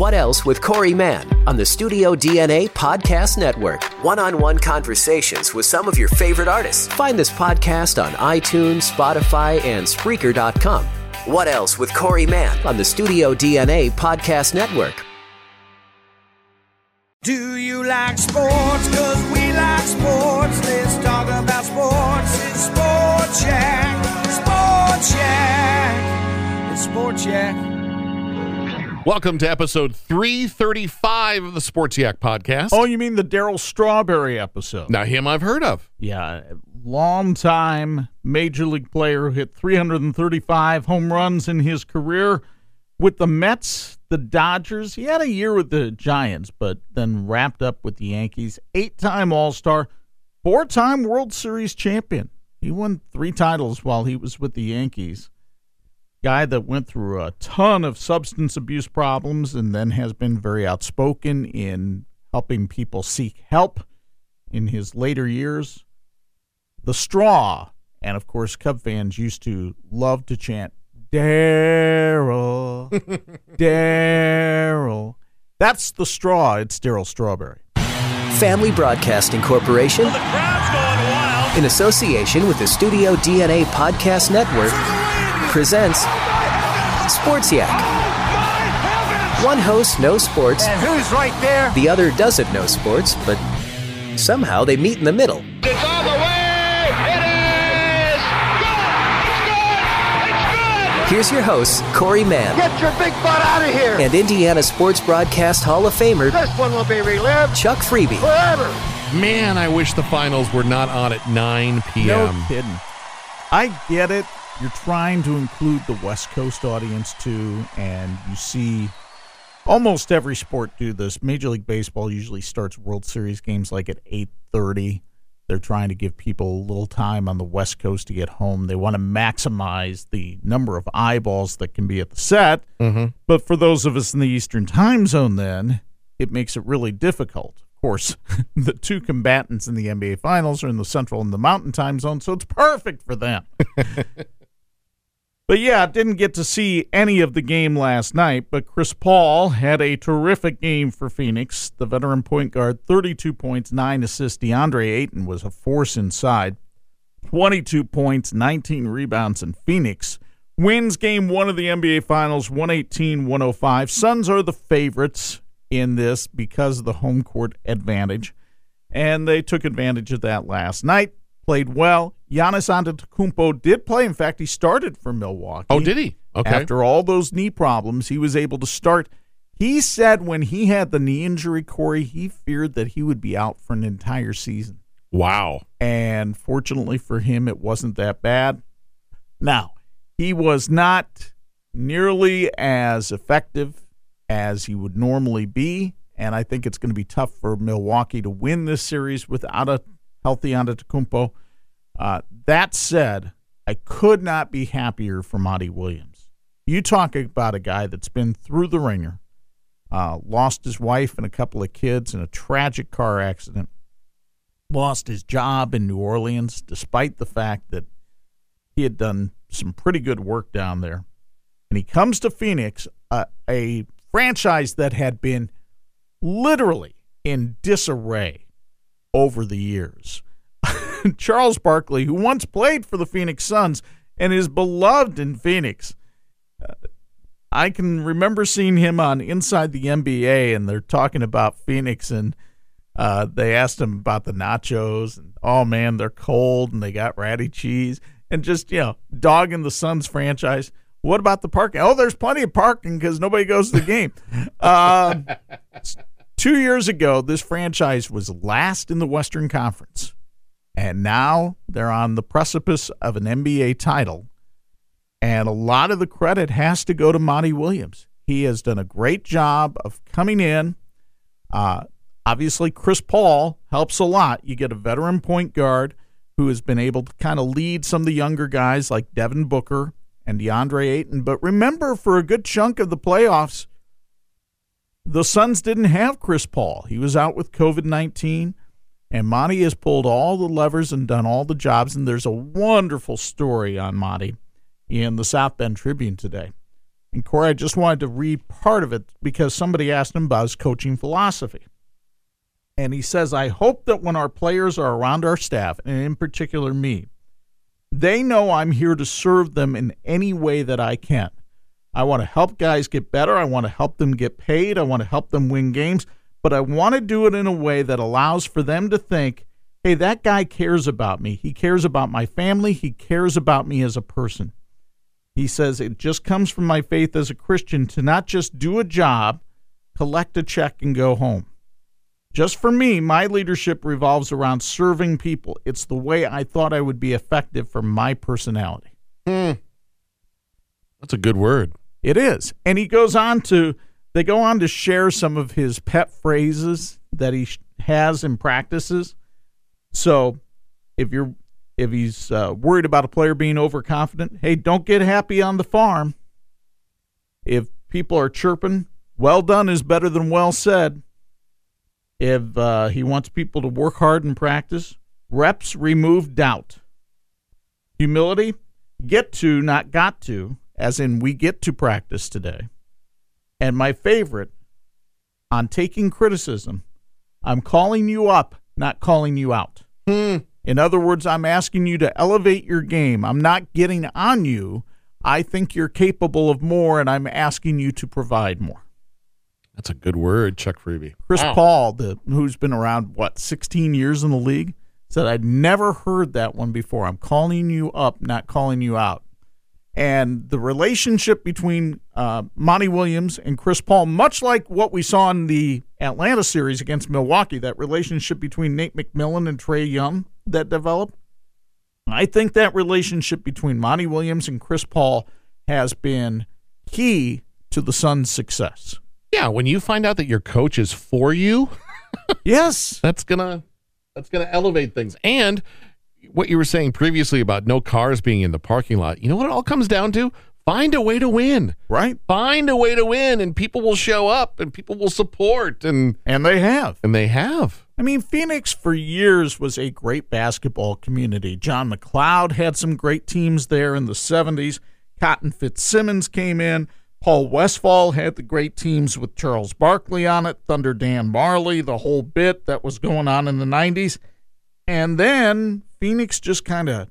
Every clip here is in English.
What Else with Corey Mann on the Studio DNA Podcast Network. One on one conversations with some of your favorite artists. Find this podcast on iTunes, Spotify, and Spreaker.com. What Else with Corey Mann on the Studio DNA Podcast Network. Do you like sports? Cause we like sports. Let's talk about sports. It's Sports Yak. Sports Yak. It's Sports Yak. Welcome to episode 335 of the Sports Yak podcast. Oh, you mean the Darryl Strawberry episode? Now, him I've heard of. Yeah, long time major league player who hit 335 home runs in his career with the Mets, the Dodgers. He had a year with the Giants, but then wrapped up with the Yankees. Eight time All Star, four time World Series champion. He won three titles while he was with the Yankees guy that went through a ton of substance abuse problems and then has been very outspoken in helping people seek help in his later years. The Straw, and of course, Cub fans used to love to chant, Darryl, Darryl. That's the straw. It's Darryl Strawberry. Family Broadcasting Corporation, in association with the Studio DNA Podcast Network, presents Sports Yak. One host knows sports. And who's right there? The other doesn't know sports, but somehow they meet in the middle. It's all the way. It is good. It's good. It's good. Here's your host, Corey Mann Get your big butt out of here. and Indiana Sports Broadcast Hall of Famer this one will be relived Chuck Freeby. forever. Man, I wish the finals were not on at 9 p.m. No kidding. I get it. You're trying to include the West Coast audience too, and you see almost every sport do this. Major League Baseball usually starts World Series games like at 8:30. They're trying to give people a little time on the West Coast to get home. They want to maximize the number of eyeballs that can be at the set. Mm-hmm. But for those of us in the Eastern Time Zone, then it makes it really difficult. Of course, the two combatants in the NBA Finals are in the Central and the Mountain Time Zone, so it's perfect for them. But yeah, didn't get to see any of the game last night, but Chris Paul had a terrific game for Phoenix. The veteran point guard, 32 points, 9 assists. DeAndre Ayton was a force inside. 22 points, 19 rebounds, and Phoenix wins game one of the NBA Finals, 118 105. Suns are the favorites in this because of the home court advantage, and they took advantage of that last night. Played well. Giannis Antetokounmpo did play. In fact, he started for Milwaukee. Oh, did he? Okay. After all those knee problems, he was able to start. He said when he had the knee injury, Corey, he feared that he would be out for an entire season. wow. And fortunately for him, it wasn't that bad. Now, he was not nearly as effective as he would normally be. And I think it's going to be tough for Milwaukee to win this series without a healthy Antetokounmpo. Uh, that said, I could not be happier for Monty Williams. You talk about a guy that's been through the ringer, uh, lost his wife and a couple of kids in a tragic car accident, lost his job in New Orleans, despite the fact that he had done some pretty good work down there. And he comes to Phoenix, uh, a franchise that had been literally in disarray over the years. Charles Barkley, who once played for the Phoenix Suns and is beloved in Phoenix. Uh, I can remember seeing him on Inside the NBA, and they're talking about Phoenix, and uh, they asked him about the nachos, and oh man, they're cold, and they got ratty cheese, and just you know, dogging the Suns franchise. What about the parking? Oh, there's plenty of parking because nobody goes to the game. Um, two years ago, this franchise was last in the Western Conference, and now they're on the precipice of an NBA title. And a lot of the credit has to go to Monty Williams. He has done a great job of coming in. Uh, obviously, Chris Paul helps a lot. You get a veteran point guard who has been able to kind of lead some of the younger guys like Devin Booker and DeAndre Ayton. But remember, for a good chunk of the playoffs, the Suns didn't have Chris Paul. He was out with COVID 19. And Monty has pulled all the levers and done all the jobs. And there's a wonderful story on Monty in the South Bend Tribune today. And Corey, I just wanted to read part of it because somebody asked him about his coaching philosophy. And he says, I hope that when our players are around our staff, and in particular me, they know I'm here to serve them in any way that I can. I want to help guys get better. I want to help them get paid. I want to help them win games. But I want to do it in a way that allows for them to think, hey, that guy cares about me. He cares about my family. He cares about me as a person. He says it just comes from my faith as a Christian to not just do a job, collect a check, and go home. Just for me, my leadership revolves around serving people. It's the way I thought I would be effective for my personality. Hmm. That's a good word. It is. And he goes on to, they go on to share some of his pet phrases that he has and practices. So if you're, if he's uh, worried about a player being overconfident, hey, don't get happy on the farm. If people are chirping, well done is better than well said. If uh, he wants people to work hard and practice, reps remove doubt. Humility, get to, not got to, as in we get to practice today. And my favorite, on taking criticism, I'm calling you up, not calling you out. Hmm. In other words, I'm asking you to elevate your game. I'm not getting on you. I think you're capable of more, and I'm asking you to provide more. That's a good word, Chuck Freeby. Chris Wow. Paul, the, who's been around, what, 16 years in the league, said, I'd never heard that one before. I'm calling you up, not calling you out. And the relationship between uh, Monty Williams and Chris Paul, much like what we saw in the Atlanta series against Milwaukee, that relationship between Nate McMillan and Trae Young that developed, I think that relationship between Monty Williams and Chris Paul has been key to the Suns' success. Yeah, when you find out that your coach is for you, Yes. that's gonna that's gonna elevate things. And what you were saying previously about no cars being in the parking lot, you know what it all comes down to? Find a way to win. Right. Find a way to win, and people will show up, and people will support, and And they have. and they have. I mean, Phoenix for years was a great basketball community. John MacLeod had some great teams there in the 70s. Cotton Fitzsimmons came in. Paul Westphal had the great teams with Charles Barkley on it, Thunder Dan Majerle, the whole bit that was going on in the 90s. And then Phoenix just kind of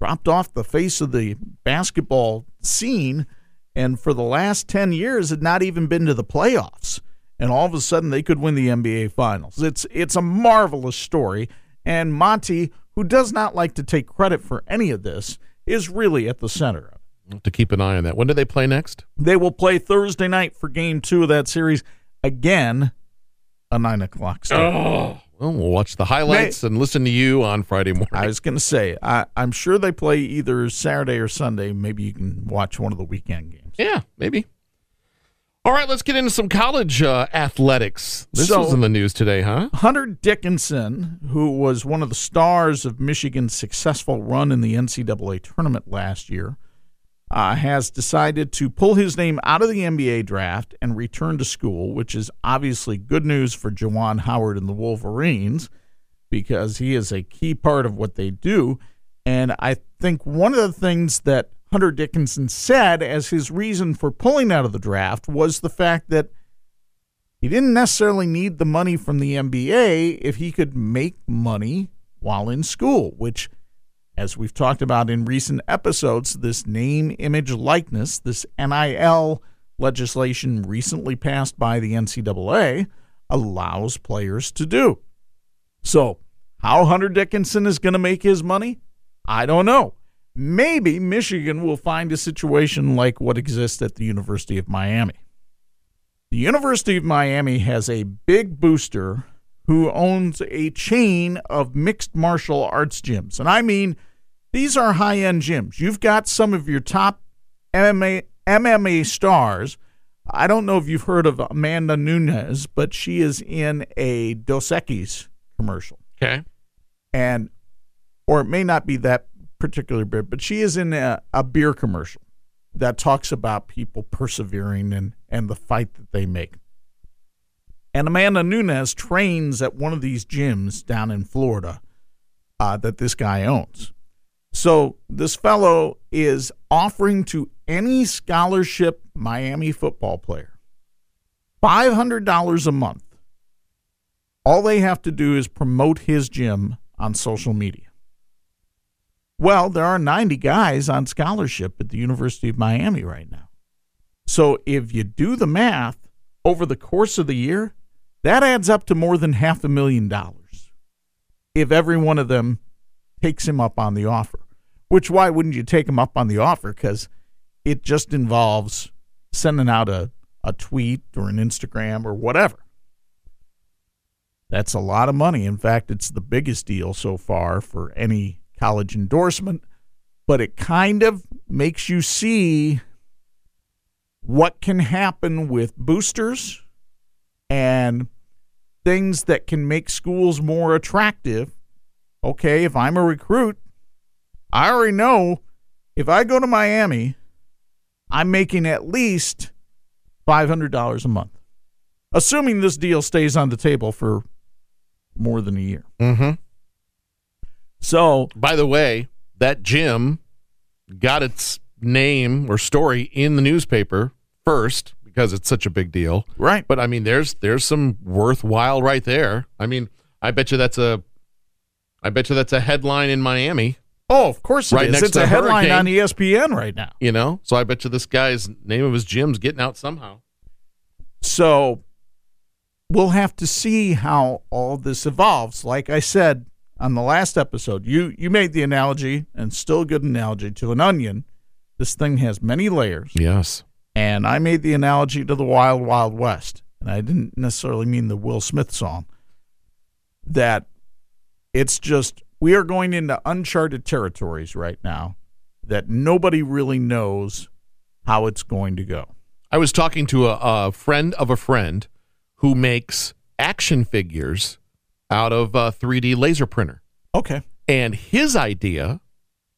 dropped off the face of the basketball scene and for the last 10 years had not even been to the playoffs. And all of a sudden they could win the NBA finals. It's it's a marvelous story and Monty who does not like to take credit for any of this is really at the center of it. To keep an eye on that. When do they play next? they will play Thursday night for game 2 of that series. Again a 9 o'clock start. Oh, well, we'll watch the highlights and listen to you on Friday morning. I was going to say, I, I'm sure they play either Saturday or Sunday. Maybe you can watch one of the weekend games. Yeah, maybe. All right, let's get into some college uh, athletics. This So- was in the news today, huh? Hunter Dickinson, who was one of the stars of Michigan's successful run in the NCAA tournament last year, uh, has decided to pull his name out of the NBA draft and return to school, which is obviously good news for Juwan Howard and the Wolverines because he is a key part of what they do. And I think one of the things that Hunter Dickinson said as his reason for pulling out of the draft was the fact that he didn't necessarily need the money from the NBA if he could make money while in school, which, as we've talked about in recent episodes, this name, image, likeness, this NIL legislation recently passed by the NCAA allows players to do. So, how Hunter Dickinson is going to make his money? I don't know. Maybe Michigan will find a situation like what exists at the University of Miami. The University of Miami has a big booster who owns a chain of mixed martial arts gyms. And I mean, these are high end gyms. You've got some of your top MMA, MMA stars I don't know if you've heard of Amanda Nunes, but she is in a Dos Equis commercial. Okay. and or it may not be that particular bit, but she is in a, a beer commercial that talks about people persevering and and the fight that they make. And Amanda Nunes trains at one of these gyms down in Florida uh, that this guy owns. So this fellow is offering to any scholarship Miami football player five hundred dollars a month all they have to do is promote his gym on social media. Well, there are 90 guys on scholarship at the University of Miami right now. So if you do the math over the course of the year, that adds up to more than half a million dollars if every one of them takes him up on the offer. Which, why wouldn't you take him up on the offer? Because it just involves sending out a, a tweet or an Instagram or whatever. That's a lot of money. In fact, it's the biggest deal so far for any college endorsement, but it kind of makes you see what can happen with boosters and things that can make schools more attractive. Okay, if I'm a recruit, I already know if I go to Miami, I'm making at least $500 a month, assuming this deal stays on the table for more than a year. Mm-hmm. So, By the way, that gym got its name or story in the newspaper first because it's such a big deal. right. But I mean, there's there's some worthwhile right there. I mean, I bet you that's a, I bet you that's a headline in Miami. Oh, of course it Right is. next It's to a headline Hurricane. on ESPN right now. You know, so I bet you this guy's name of his gym's getting out somehow. So we'll have to see how all this evolves. Like I said on the last episode, you you made the analogy and still a good analogy to an onion. This thing has many layers. Yes. And I made the analogy to the Wild Wild West. And I didn't necessarily mean the Will Smith song. That it's just we are going into uncharted territories right now that nobody really knows how it's going to go. I was talking to a, a friend of a friend who makes action figures out of a 3D laser printer. Okay. And his idea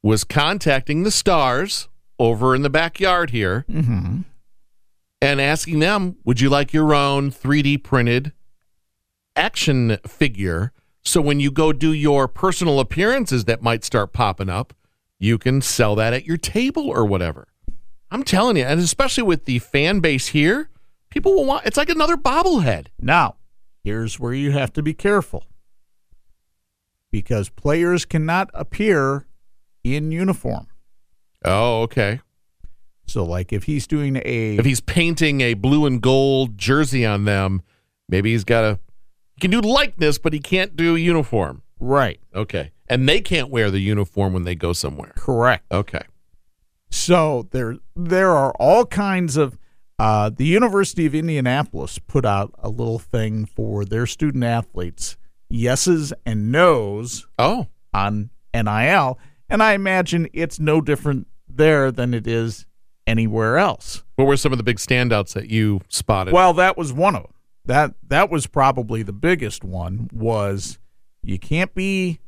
was contacting the stars over in the backyard here Mm-hmm. and asking them, Would you like your own 3D printed action figure? So when you go do your personal appearances that might start popping up, you can sell that at your table or whatever. I'm telling you, and especially with the fan base here, people will want it's like another bobblehead. Now, here's where you have to be careful because players cannot appear in uniform. Oh, okay. So, like if he's doing a If he's painting a blue and gold jersey on them, maybe he's got a he can do likeness, but he can't do uniform. right, Okay. And they can't wear the uniform when they go somewhere. correct. Okay. So there there are all kinds of uh, the University of Indianapolis put out a little thing for their student athletes, yeses and nos Oh, on NIL, and I imagine it's no different there than it is anywhere else. what were some of the big standouts that you spotted? Well, that was one of them. That that was probably the biggest one. Was you can't be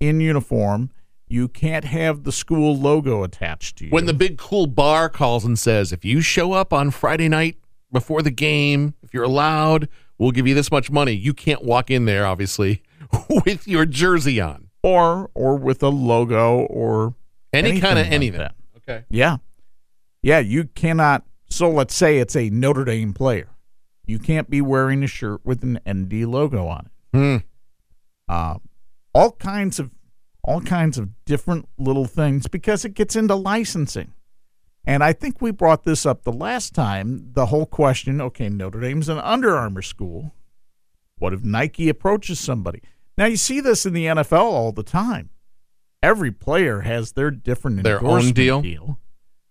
in uniform. You can't have the school logo attached to you. when the big cool bar calls and says, if you show up on Friday night before the game, if you're allowed, we'll give you this much money. You can't walk in there, obviously, with your jersey on. or or with a logo or Any kind of like anything. that. Okay. Yeah, yeah. You cannot. So let's say it's a Notre Dame player. You can't be wearing a shirt with an ND logo on it. Hmm. uh, all kinds of all kinds of different little things because it gets into licensing. And I think we brought this up the last time. The whole question: Okay, Notre Dame's an Under Armour school. What if Nike approaches somebody? Now you see this in the NFL all the time. Every player has their different Their own endorsement deal.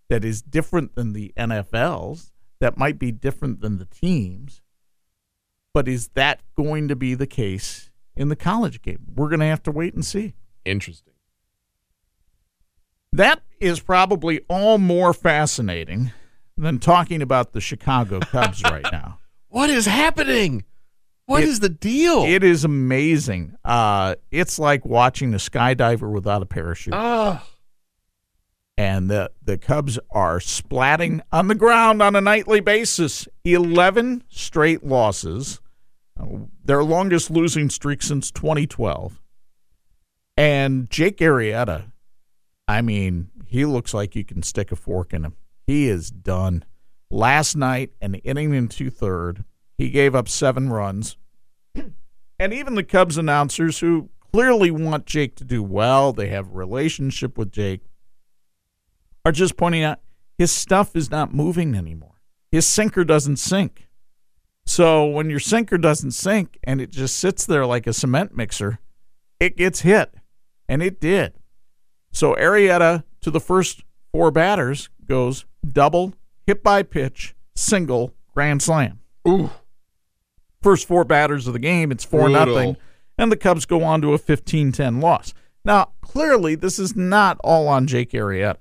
that is different than the NFL's. That might be different than the teams. But is that going to be the case in the college game? We're going to have to wait and see. Interesting. That is probably all more fascinating than talking about the Chicago Cubs right now. What is happening? What It- is the deal? It is amazing. Uh, it's like watching a skydiver without a parachute. Ah. and the, the Cubs are splatting on the ground on a nightly basis. 11 straight losses, uh, their longest losing streak since 2012. And Jake Arrieta, I mean, he looks like you can stick a fork in him. He is done. Last night, an inning and two third, he gave up seven runs. And even the Cubs announcers, who clearly want Jake to do well, they have a relationship with Jake, are just pointing out his stuff is not moving anymore. His sinker doesn't sink. So when your sinker doesn't sink and it just sits there like a cement mixer, it gets hit. And it did. So Arrieta to the first four batters goes double, hit by pitch, single, grand slam. Ooh. First four batters of the game, it's 4 Brutal. nothing, and the Cubs go on to a 15-10 loss. Now, clearly this is not all on Jake Arrieta.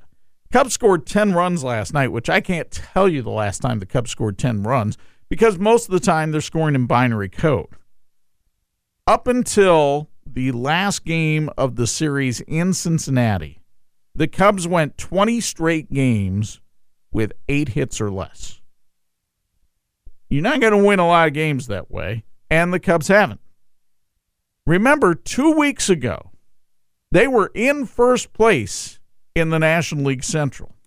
Cubs scored 10 runs last night, which I can't tell you the last time the Cubs scored 10 runs because most of the time they're scoring in binary code. Up until the last game of the series in Cincinnati, the Cubs went 20 straight games with eight hits or less. You're not going to win a lot of games that way, and the Cubs haven't. Remember, two weeks ago, they were in first place in the National League Central.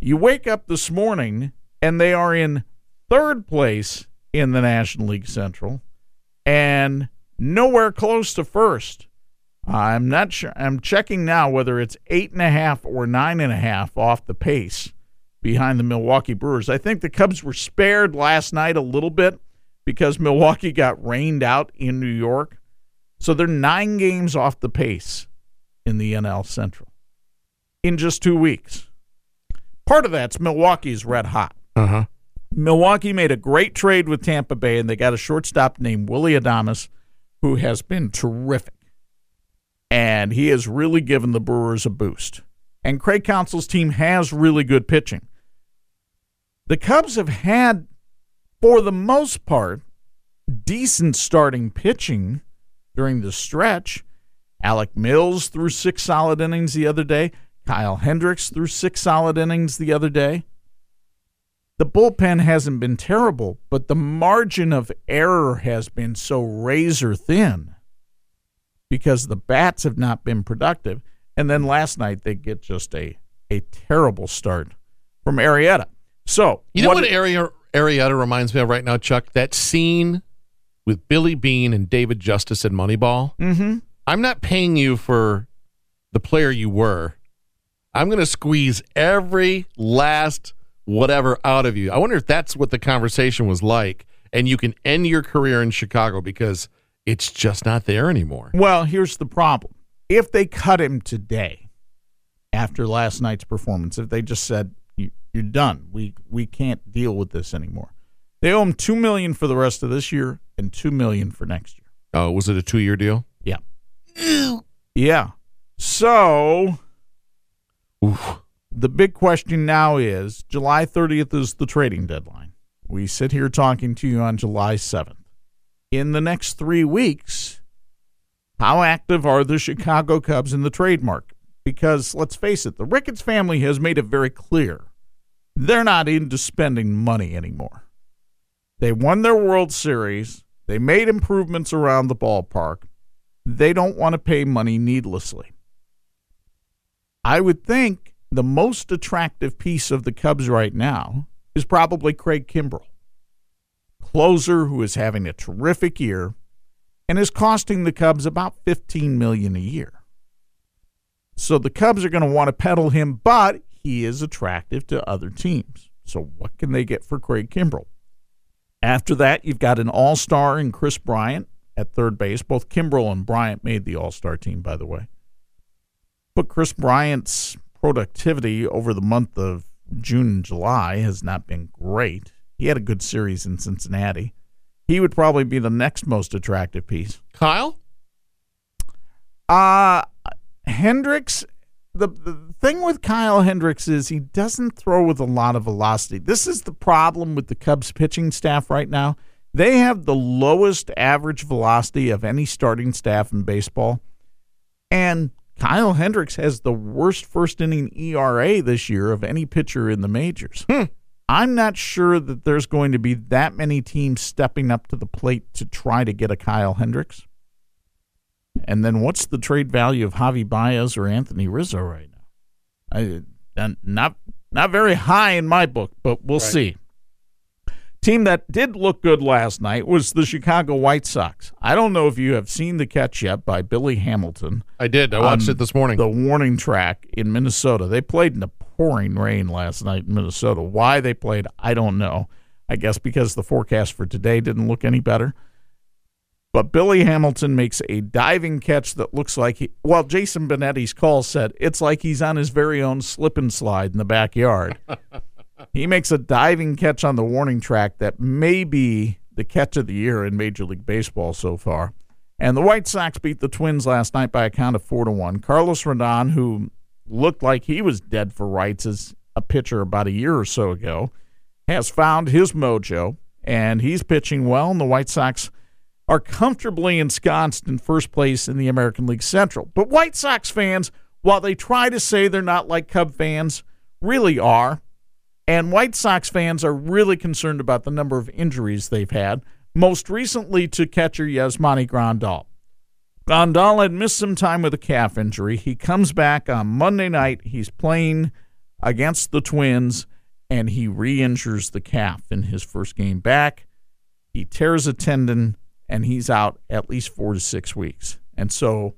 You wake up this morning, and they are in third place in the National League Central and nowhere close to first. I'm not sure. I'm checking now whether it's eight and a half or nine and a half off the pace behind the Milwaukee Brewers. I think the Cubs were spared last night a little bit because Milwaukee got rained out in New York. So they're nine games off the pace in the NL Central in just two weeks. Part of that's Milwaukee's red hot. Uh huh. Milwaukee made a great trade with Tampa Bay, and they got a shortstop named Willy Adames, who has been terrific. And he has really given the Brewers a boost. And Craig Counsell's team has really good pitching. The Cubs have had, for the most part, decent starting pitching during the stretch. Alec Mills threw six solid innings the other day. Kyle Hendricks threw six solid innings the other day the bullpen hasn't been terrible, but the margin of error has been so razor thin because the bats have not been productive. And then last night they get just a a terrible start from Arrieta. So You know what, area Arrieta reminds me of right now, Chuck? That scene with Billy Beane and David Justice in Moneyball. Mm-hmm. I'm not paying you for the player you were. I'm going to squeeze every last whatever out of you. I wonder if that's what the conversation was like, and you can end your career in Chicago because it's just not there anymore. Well, here's the problem. If they cut him today after last night's performance, if they just said "You- you're done, we we can't deal with this anymore. They owe him 2 million for the rest of this year and 2 million for next year. Oh, was it a two year deal? Yeah. Yeah. So Oof. the big question now is July 30th is the trading deadline. We sit here talking to you on July 7th. In the next three weeks, how active are the Chicago Cubs in the trade market? Because let's face it, the Ricketts family has made it very clear they're not into spending money anymore. They won their World Series, they made improvements around the ballpark. They don't want to pay money needlessly. I would think the most attractive piece of the Cubs right now is probably Craig Kimbrel, closer who is having a terrific year and is costing the Cubs about 15 million a year. So the Cubs are going to want to peddle him, but he is attractive to other teams. So what can they get for Craig Kimbrel? After that, you've got an all-star in Kris Bryant at third base. Both Kimbrel and Bryant made the all-star team, by the way. But Kris Bryant's productivity over the month of June and July has not been great. He had a good series in Cincinnati. He would probably be the next most attractive piece. Kyle? Uh Hendricks the, the thing with Kyle Hendricks is he doesn't throw with a lot of velocity. This is the problem with the Cubs pitching staff right now. They have the lowest average velocity of any starting staff in baseball. And Kyle Hendricks has the worst first inning ERA this year of any pitcher in the majors. Hmm. I'm not sure that there's going to be that many teams stepping up to the plate to try to get a Kyle Hendricks. And then what's the trade value of Javy Baez or Anthony Rizzo right now? I, uh, not not very high in my book, but we'll Right. see. Team that did look good last night was the Chicago White Sox. I don't know if you have seen the catch yet by Billy Hamilton I did. I watched it this morning. The warning track in Minnesota. They played in the pouring rain last night in Minnesota. Why they played, I don't know. I guess because the forecast for today didn't look any better. But Billy Hamilton makes a diving catch that looks like he, well, Jason Benetti's call said it's like he's on his very own slip and slide in the backyard. he makes a diving catch on the warning track that may be the catch of the year in Major League Baseball so far. And the White Sox beat the Twins last night by a count of four to one. Carlos Rodon, who looked like he was dead for rights as a pitcher about a year or so ago, has found his mojo and he's pitching well. And the White Sox are comfortably ensconced in first place in the American League Central. But White Sox fans, while they try to say they're not like Cub fans, really are. And White Sox fans are really concerned about the number of injuries they've had, most recently to catcher Yasmani Grandal. Grandal had missed some time with a calf injury. He comes back on Monday night. He's playing against the Twins, and he re injures the calf in his first game back. He tears a tendon, and he's out at least four to six weeks. And so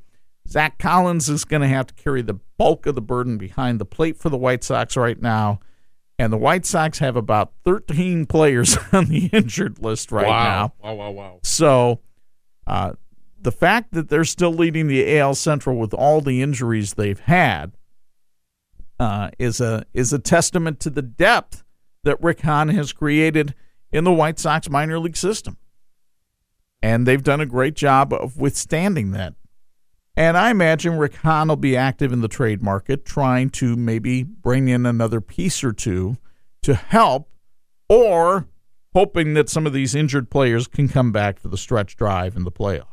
Zack Collins is going to have to carry the bulk of the burden behind the plate for the White Sox right now. And the White Sox have about 13 players on the injured list right wow. now. Wow, wow, wow. So uh, the fact that they're still leading the AL Central with all the injuries they've had uh, is a is a testament to the depth that Rick Hahn has created in the White Sox minor league system. And they've done a great job of withstanding that. And I imagine Rick Hahn will be active in the trade market, trying to maybe bring in another piece or two to help, or hoping that some of these injured players can come back for the stretch drive in the playoffs.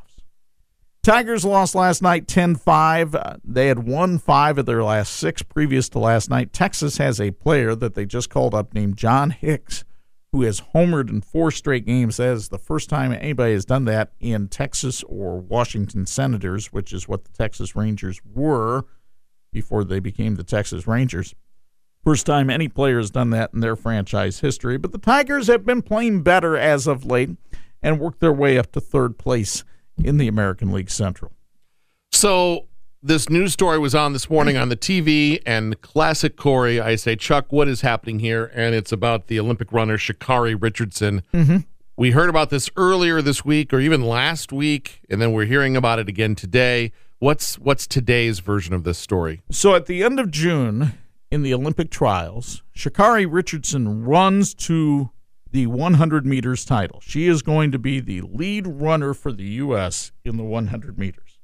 Tigers lost last night 10 5. Uh, they had won five of their last six previous to last night. Texas has a player that they just called up named John Hicks, who has homered in four straight games. Is the first time anybody has done that in Texas or Washington Senators, which is what the Texas Rangers were before they became the Texas Rangers. First time any player has done that in their franchise history. But the Tigers have been playing better as of late and worked their way up to third place in the American League Central. So this news story was on this morning on the TV, and classic Corey, I say, Chuck, what is happening here? And it's about the Olympic runner Sha'Carri Richardson. Mm-hmm. We heard about this earlier this week, or even last week, and then we're hearing about it again today. What's what's today's version of this story? So at the end of June in the Olympic trials, Sha'Carri Richardson runs to the 100 meters title. She is going to be the lead runner for the U.S. in the 100 meters.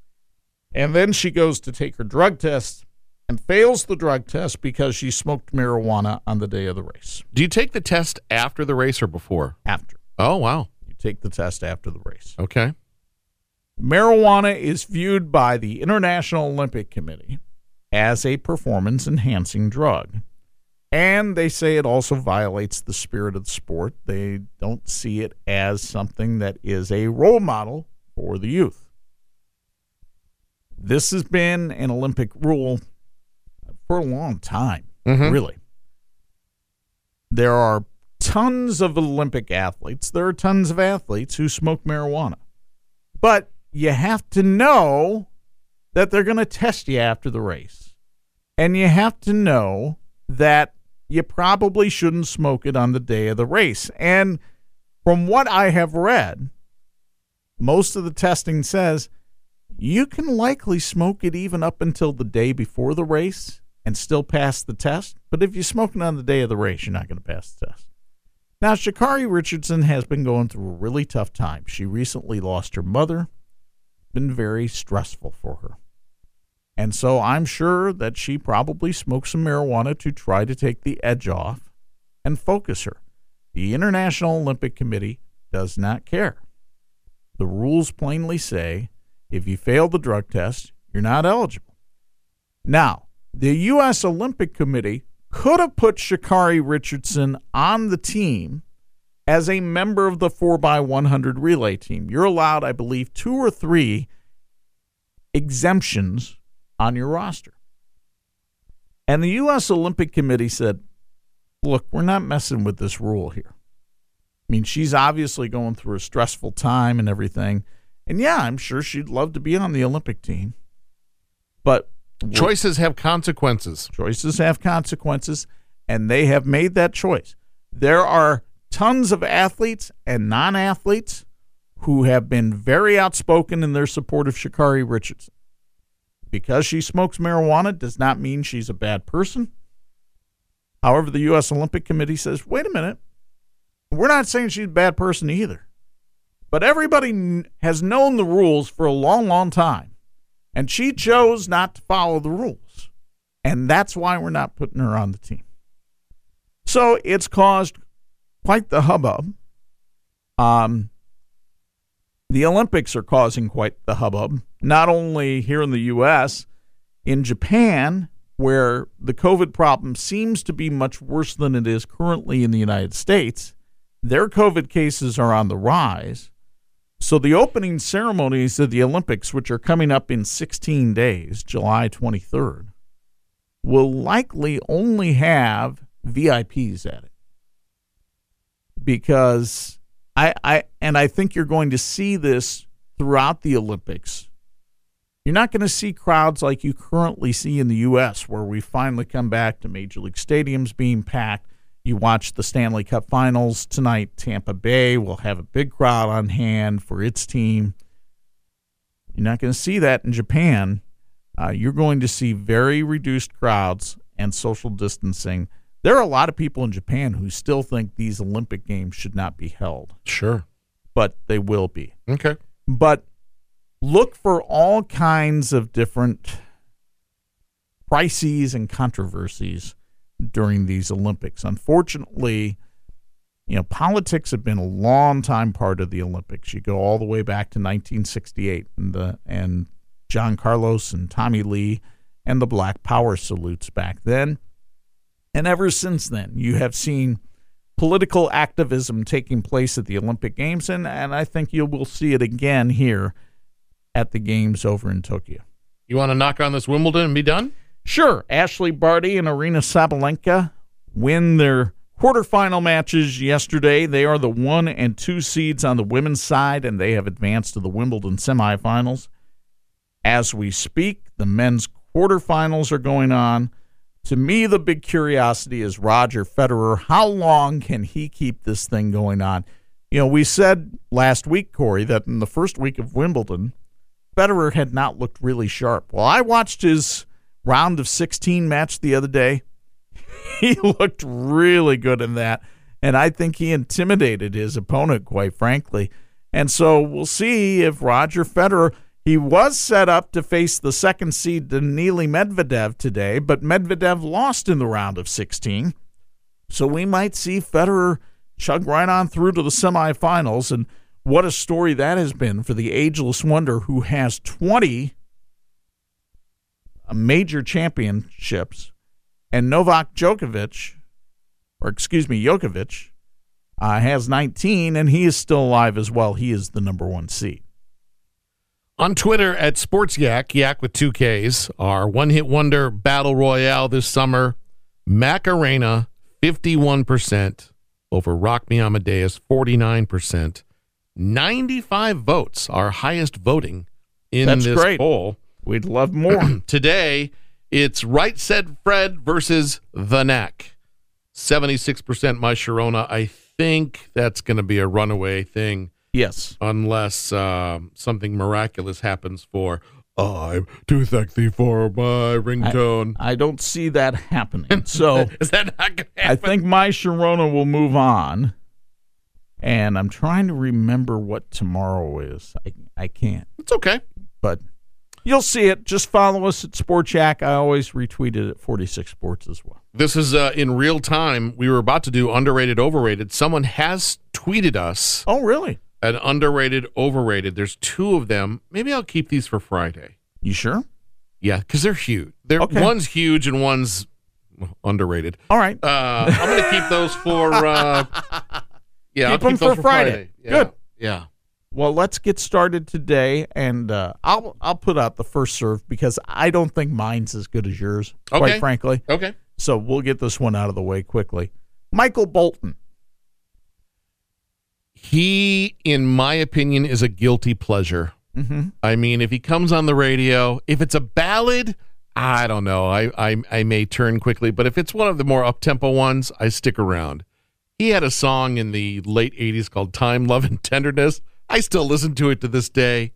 And then she goes to take her drug test and fails the drug test because she smoked marijuana on the day of the race. Do you take the test after the race or before? After Oh, wow. you take the test after the race. Okay. Marijuana is viewed by the International Olympic Committee as a performance enhancing drug. And they say it also violates the spirit of the sport. They don't see it as something that is a role model for the youth. This has been an Olympic rule for a long time, Mhm. really. There are tons of Olympic athletes. There are tons of athletes who smoke marijuana. But you have to know that they're going to test you after the race. And you have to know that you probably shouldn't smoke it on the day of the race. And from what I have read, most of the testing says you can likely smoke it even up until the day before the race and still pass the test. But if you're smoking on the day of the race, you're not going to pass the test. Now, Sha'Carri Richardson has been going through a really tough time. She recently lost her mother. Been very stressful for her. And so I'm sure that she probably smoked some marijuana to try to take the edge off and focus her. The International Olympic Committee does not care. The rules plainly say if you fail the drug test, you're not eligible. Now, the U.S. Olympic Committee could have put Sha'Carri Richardson on the team as a member of the 4x100 relay team. You're allowed, I believe, two or three exemptions on your roster. And the U.S. Olympic Committee said, look, we're not messing with this rule here. I mean, she's obviously going through a stressful time and everything. And yeah, I'm sure she'd love to be on the Olympic team. But Choices have consequences. choices have consequences, and they have made that choice. There are tons of athletes and non athletes who have been very outspoken in their support of Sha'Carri Richardson. Because she smokes marijuana does not mean she's a bad person. However, the U.S. Olympic Committee says, wait a minute, we're not saying she's a bad person either. But everybody has known the rules for a long, long time. And she chose not to follow the rules. And that's why we're not putting her on the team. So it's caused quite the hubbub. Um, the Olympics are causing quite the hubbub, not only here in the U.S., in Japan, where the COVID problem seems to be much worse than it is currently in the United States. Their COVID cases are on the rise. So the opening ceremonies of the Olympics, which are coming up in 16 days, July 23rd, will likely only have VIPs at it. Because I, I and I think you're going to see this throughout the Olympics. You're not going to see crowds like you currently see in the US where we finally come back to major league stadiums being packed. You watch the Stanley Cup Finals tonight. Tampa Bay will have a big crowd on hand for its team. You're not going to see that in Japan. Uh, you're going to see very reduced crowds and social distancing. There are a lot of people in Japan who still think these Olympic Games should not be held, Sure. but they will be. Okay. But look for all kinds of different crises and controversies during these Olympics. Unfortunately, you know, politics have been a long time part of the Olympics. You go all the way back to 1968 and the and John Carlos and Tommy Lee and the Black Power salutes back then. And ever since then, you have seen political activism taking place at the Olympic Games, and, and I think you will see it again here at the Games over in Tokyo. You want to knock on this Wimbledon and be done? Sure, Ashleigh Barty and Aryna Sabalenka win their quarterfinal matches yesterday. They are the one and two seeds on the women's side, and they have advanced to the Wimbledon semifinals. As we speak, the men's quarterfinals are going on. To me, the big curiosity is Roger Federer. How long can he keep this thing going on? You know, we said last week, Corey, that in the first week of Wimbledon, Federer had not looked really sharp. Well, I watched his round of 16 match the other day. He looked really good in that. And I think he intimidated his opponent, quite frankly. And so we'll see if Roger Federer. He was set up to face the second seed Daniil Medvedev today, but Medvedev lost in the round of 16. So we might see Federer chug right on through to the semifinals. And what a story that has been for the ageless wonder who has 20 major championships, and Novak Djokovic, or excuse me, Djokovic, uh, has 19, and he is still alive as well. He is the number one seed. On Twitter at Sports Yak, Yak with two Ks, our one hit wonder battle royale this summer. Macarena, 51%, over Rock Me Amadeus, 49%. 95 votes, our highest voting in That's this great. poll. We'd love more. Today, it's Right Said Fred versus The Knack. 76% My Sharona. I think that's going to be a runaway thing yes. unless uh, something miraculous happens for I'm too sexy for my ringtone. I don't see that happening. So Is that not going to happen? I think my Sharona will move on. And I'm trying to remember what tomorrow is. I, I can't, it's okay. but You'll see it. Just follow us at Sports Yak. I always retweet it at 46 Sports as well. This is uh, in real time. We were about to do underrated, overrated. Someone has tweeted us Oh, really? an underrated, overrated. There's two of them. Maybe I'll keep these for Friday. You sure? Yeah, because they're huge. They're Okay. one's huge and one's underrated. All right. Uh, I'm going to keep those for. Uh, yeah, I'll Keep 'em keep those for Friday. Yeah. Good. Yeah. Well, let's get started today, and uh, I'll I'll put out the first serve because I don't think mine's as good as yours, Okay. quite frankly. Okay. So we'll get this one out of the way quickly. Michael Bolton. He, in my opinion, is a guilty pleasure. Mm-hmm. I mean, if he comes on the radio, if it's a ballad, I don't know. I, I I may turn quickly, but if it's one of the more up tempo ones, I stick around. He had a song in the late '80s called "Time, Love, and Tenderness." I still listen to it to this day.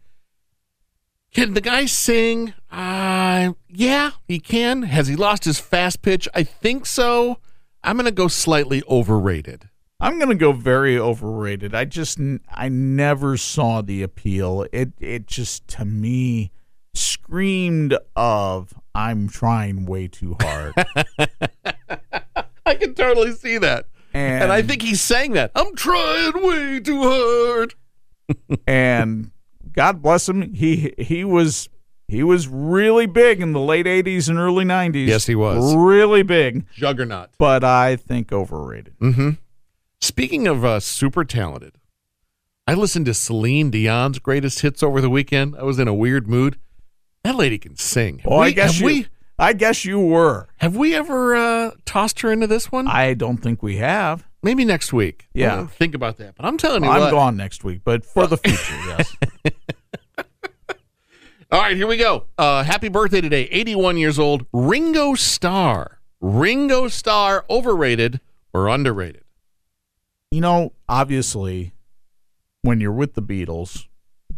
Can the guy sing? Uh, yeah, he can. Has he lost his fast pitch? I think so. I'm going to go slightly overrated. I'm going to go very overrated. I just I never saw the appeal. It it just to me screamed of I'm trying way too hard. I can totally see that. And, And I think he sang that. I'm trying way too hard. And God bless him, he he was he was really big in the late 80s and early 90s. Yes, he was. Really big, Juggernaut. but I think overrated. Mm-hmm. Speaking of uh, super talented, I listened to Celine Dion's greatest hits over the weekend. I was in a weird mood. That lady can sing. Have Oh, I guess have you we I guess you were. have we ever uh, tossed her into this one? I don't think we have. Maybe next week. Yeah. I'll think about that. But I'm telling you I'm what. gone next week, but for the future, yes. All right, here we go. Uh, happy birthday today, 81 years old, Ringo Starr. Ringo Starr, overrated or underrated? You know, obviously, when you're with the Beatles,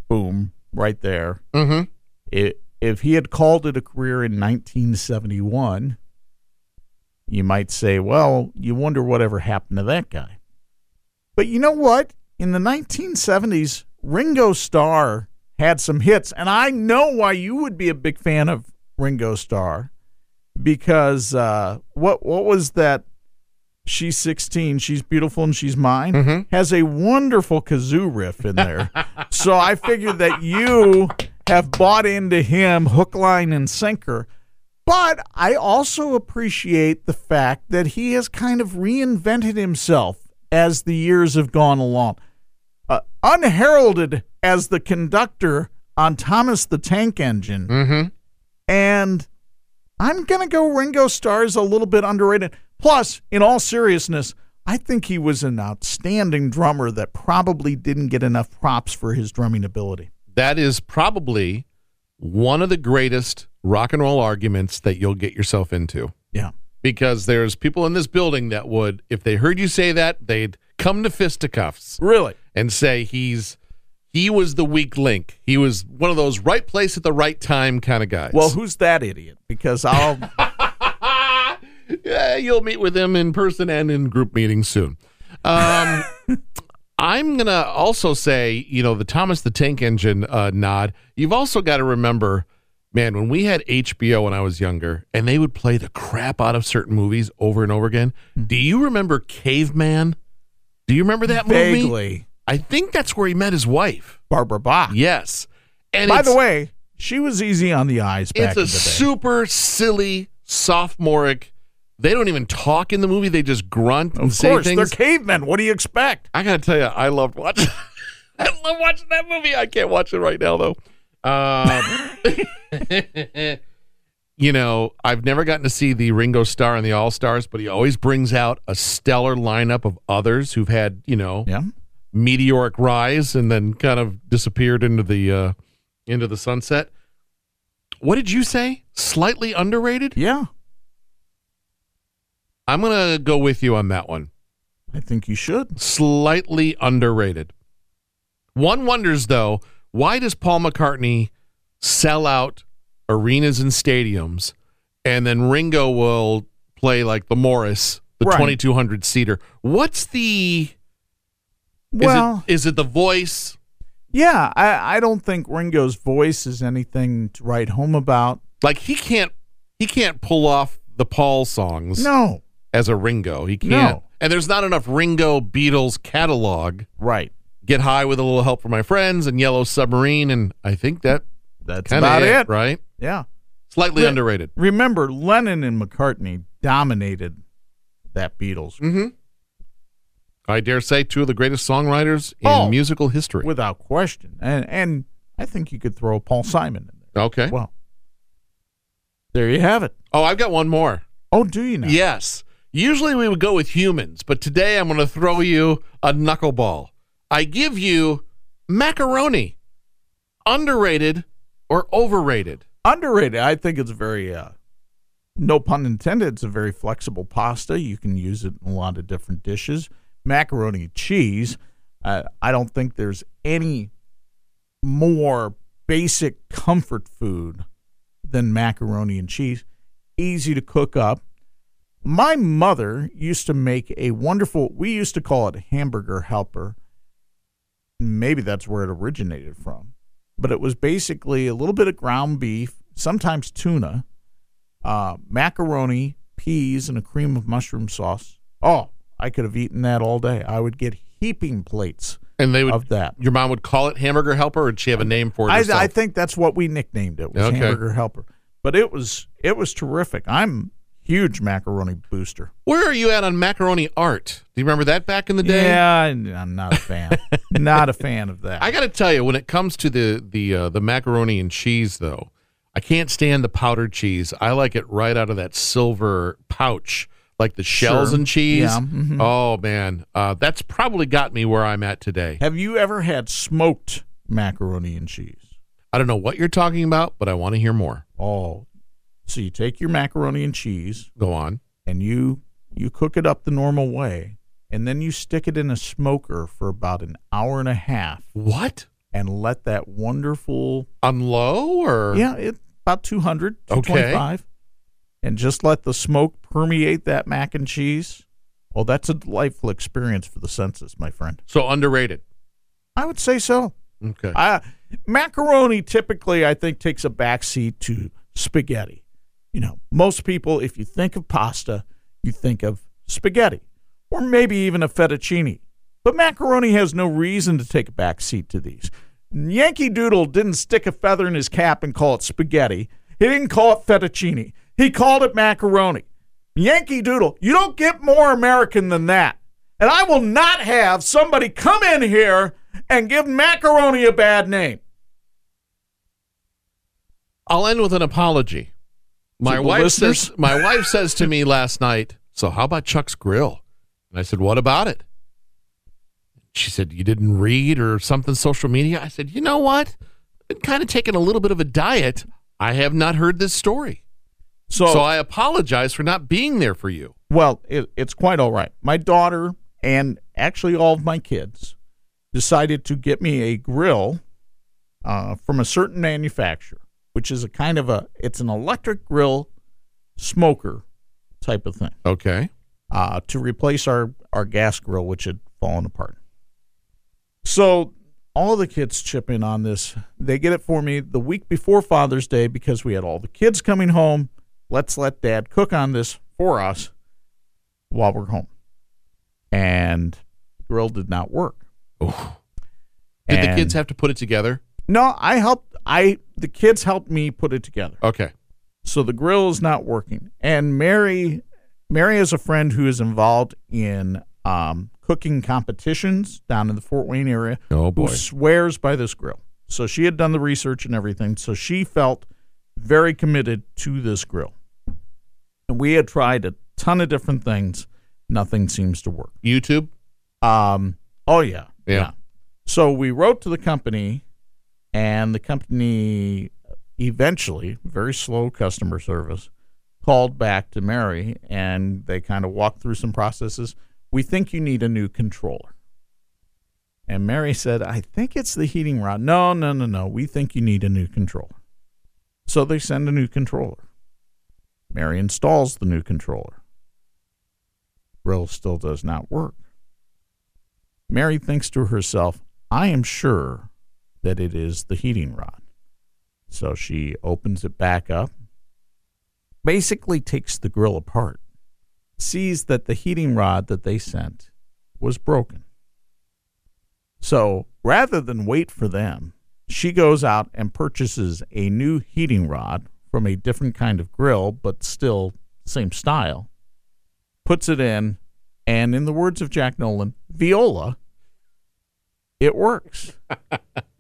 boom, right there. Mm-hmm. It, if he had called it a career in 1971, you might say, well, you wonder whatever happened to that guy. But you know what? In the 1970s, Ringo Starr had some hits, and I know why you would be a big fan of Ringo Starr because uh, what what was that? She's 16, she's beautiful, and she's mine. Mhm. Has a wonderful kazoo riff in there. so I figured that you have bought into him hook, line, and sinker. But I also appreciate the fact that he has kind of reinvented himself as the years have gone along. Uh, unheralded as the conductor on Thomas the Tank Engine. Mm-hmm. And I'm going to go Ringo Starr's a little bit underrated. Plus, in all seriousness, I think he was an outstanding drummer that probably didn't get enough props for his drumming ability. That is probably one of the greatest rock and roll arguments that you'll get yourself into. Yeah. Because there's people in this building that would, if they heard you say that, they'd come to fisticuffs Really? and say he's he was the weak link. He was one of those right place at the right time kind of guys. Well, who's that idiot? Because I'll. yeah, you'll meet with him in person and in group meetings soon. Um, I'm gonna also say, you know, the Thomas the Tank Engine uh, nod. You've also got to remember, man, when we had HBO when I was younger, and they would play the crap out of certain movies over and over again. Do you remember Caveman? Do you remember that movie? vaguely. I think that's where he met his wife. Barbara Bach. Yes. And By the way, she was easy on the eyes back it's in a the day. super silly sophomoric. They don't even talk in the movie; they just grunt and of say course, things. they're cavemen. What do you expect? I gotta tell you, I loved watching. I love watching that movie. I can't watch it right now though. Um, you know, I've never gotten to see the Ringo Starr and the All Stars, but he always brings out a stellar lineup of others who've had you know Yeah. meteoric rise and then kind of disappeared into the uh, into the sunset. What did you say? Slightly underrated? Yeah. I'm gonna go with you on that one. I think you should. Slightly underrated. One wonders though, why does Paul McCartney sell out arenas and stadiums, and then Ringo will play like the Morris, the Right. 2200 seater? What's the? Is Well, it, is it the voice? Yeah, I, I don't think Ringo's voice is anything to write home about. Like he can't he can't pull off the Paul songs No. As a Ringo. He can't. No. And there's not enough Ringo Beatles catalog. Right. Get high with a little help from my friends and Yellow Submarine, and I think that That's about it, it. right? Yeah. Slightly Re- underrated. Remember, Lennon and McCartney dominated that Beatles Mm-hmm. I dare say two of the greatest songwriters in Oh. musical history. without question. And and I think you could throw Paul Simon in there. okay. Well, there you have it. oh, I've got one more. Oh, do you now? Yes. Usually we would go with humans, but today I'm going to throw you a knuckleball. I give you macaroni. Underrated or overrated? Underrated. I think it's very, uh, no pun intended, it's a very flexible pasta. You can use it in a lot of different dishes. Macaroni and cheese. Uh, I don't think there's any more basic comfort food than macaroni and cheese. Easy to cook up. My mother used to make a wonderful, we used to call it hamburger helper. Maybe that's where it originated from. But it was basically a little bit of ground beef, sometimes tuna, uh, macaroni, peas, and a cream of mushroom sauce. Oh, I could have eaten that all day. I would get heaping plates And they would of that. your mom would call it hamburger helper or did she have a name for it? I. I think that's what we nicknamed it. Was Okay. hamburger helper. But it was it was terrific. I'm huge macaroni booster. Where are you at on macaroni art? Do you remember that back in the day? Yeah, I'm not a fan. not a fan of that. I got to tell you, when it comes to the the uh, the macaroni and cheese, though, I can't stand the powdered cheese. I like it right out of that silver pouch, like the shells Sure. and cheese. Yeah, mhm. Oh man, uh, that's probably got me where I'm at today. Have you ever had smoked macaroni and cheese? I don't know what you're talking about, but I want to hear more. Oh, so you take your macaroni and cheese Go on. and you you cook it up the normal way, and then you stick it in a smoker for about an hour and a half, What and let that wonderful on low or yeah, it about 200, Okay. 225, and just let the smoke permeate that mac and cheese. Oh, that's a delightful experience for the senses, my friend. so underrated? I would say so. Okay. Uh, macaroni typically, I think, takes a backseat to spaghetti. You know, most people, if you think of pasta, you think of spaghetti or maybe even a fettuccine. But macaroni has no reason to take a back seat to these. Yankee Doodle didn't stick a feather in his cap and call it spaghetti. He didn't call it fettuccine. He called it macaroni. Yankee Doodle, you don't get more American than that. And I will not have somebody come in here and give macaroni a bad name. I'll end with an apology. My wife listeners? says my wife says to me last night, "So how about Chuck's Grill?" And I said, "What about it?" She said, "You didn't read or something social media." I said, "You know what? Been kind of taking a little bit of a diet. I have not heard this story, So, so I apologize for not being there for you." well, it, it's quite all right. My daughter and actually all of my kids decided to get me a grill uh, from a certain manufacturer, which is a kind of a it's an electric grill smoker type of thing Okay. uh, to replace our our gas grill, which had fallen apart. So all the kids chip in on this. They get it for me the week before Father's Day because we had all the kids coming home. Let's let Dad cook on this for us while we're home. And the grill did not work. Did the kids have to put it together? No, I helped. I the kids helped me put it together. Okay. So the grill is not working. And Mary, Mary is a friend who is involved in um, cooking competitions down in the Fort Wayne area. Oh, boy. Who swears by this grill. So she had done the research and everything. So she felt very committed to this grill. And we had tried a ton of different things. Nothing seems to work. YouTube. Um, oh yeah, Yeah. So we wrote to the company, and the company eventually, very slow customer service, called back to Mary, and they kind of walked through some processes. We think you need a new controller. And Mary said, I think it's the heating rod. No, no, no, no. We think you need a new controller. So they send a new controller. Mary installs the new controller. Grill still does not work. Mary thinks to herself, I am sure that it is the heating rod. So she opens it back up, basically takes the grill apart, sees that the heating rod that they sent was broken. So rather than wait for them, she goes out and purchases a new heating rod from a different kind of grill, but still same style, puts it in, and in the words of Jack Nolan, viola, it works.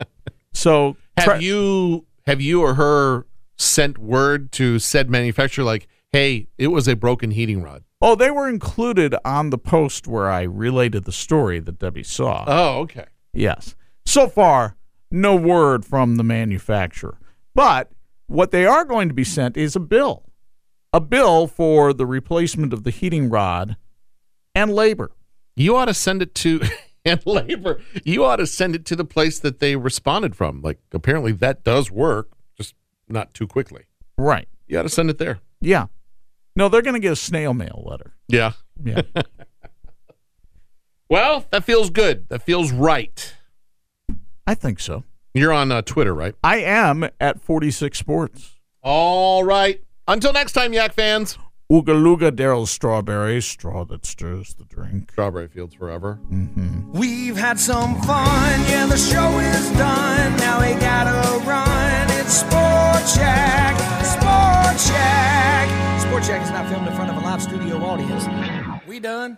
so Have try- you have you or her sent word to said manufacturer like, "Hey, it was a broken heating rod." Oh, they were included on the post where I related the story that Debbie saw. Oh, okay. Yes. So far, no word from the manufacturer. But what they are going to be sent is a bill. A bill for the replacement of the heating rod and labor. You ought to send it to and labor. You ought to send it to the place that they responded from. Like apparently that does work, just not too quickly. Right. You ought to send it there. Yeah. No, they're going to get a snail mail letter. Yeah. Yeah. Well, that feels good. That feels right. I think so. You're on uh, Twitter, right? I am at 46 Sports. All right. Until next time, Yak fans. Ooga Looga Darryl Strawberry, straw that stirs the drink. Strawberry Fields forever. Mm-hmm. We've had some fun, yeah, the show is done. Now we gotta run. It's Sports Yak, Sports Yak. Sports Yak is not filmed in front of a live studio audience. We done?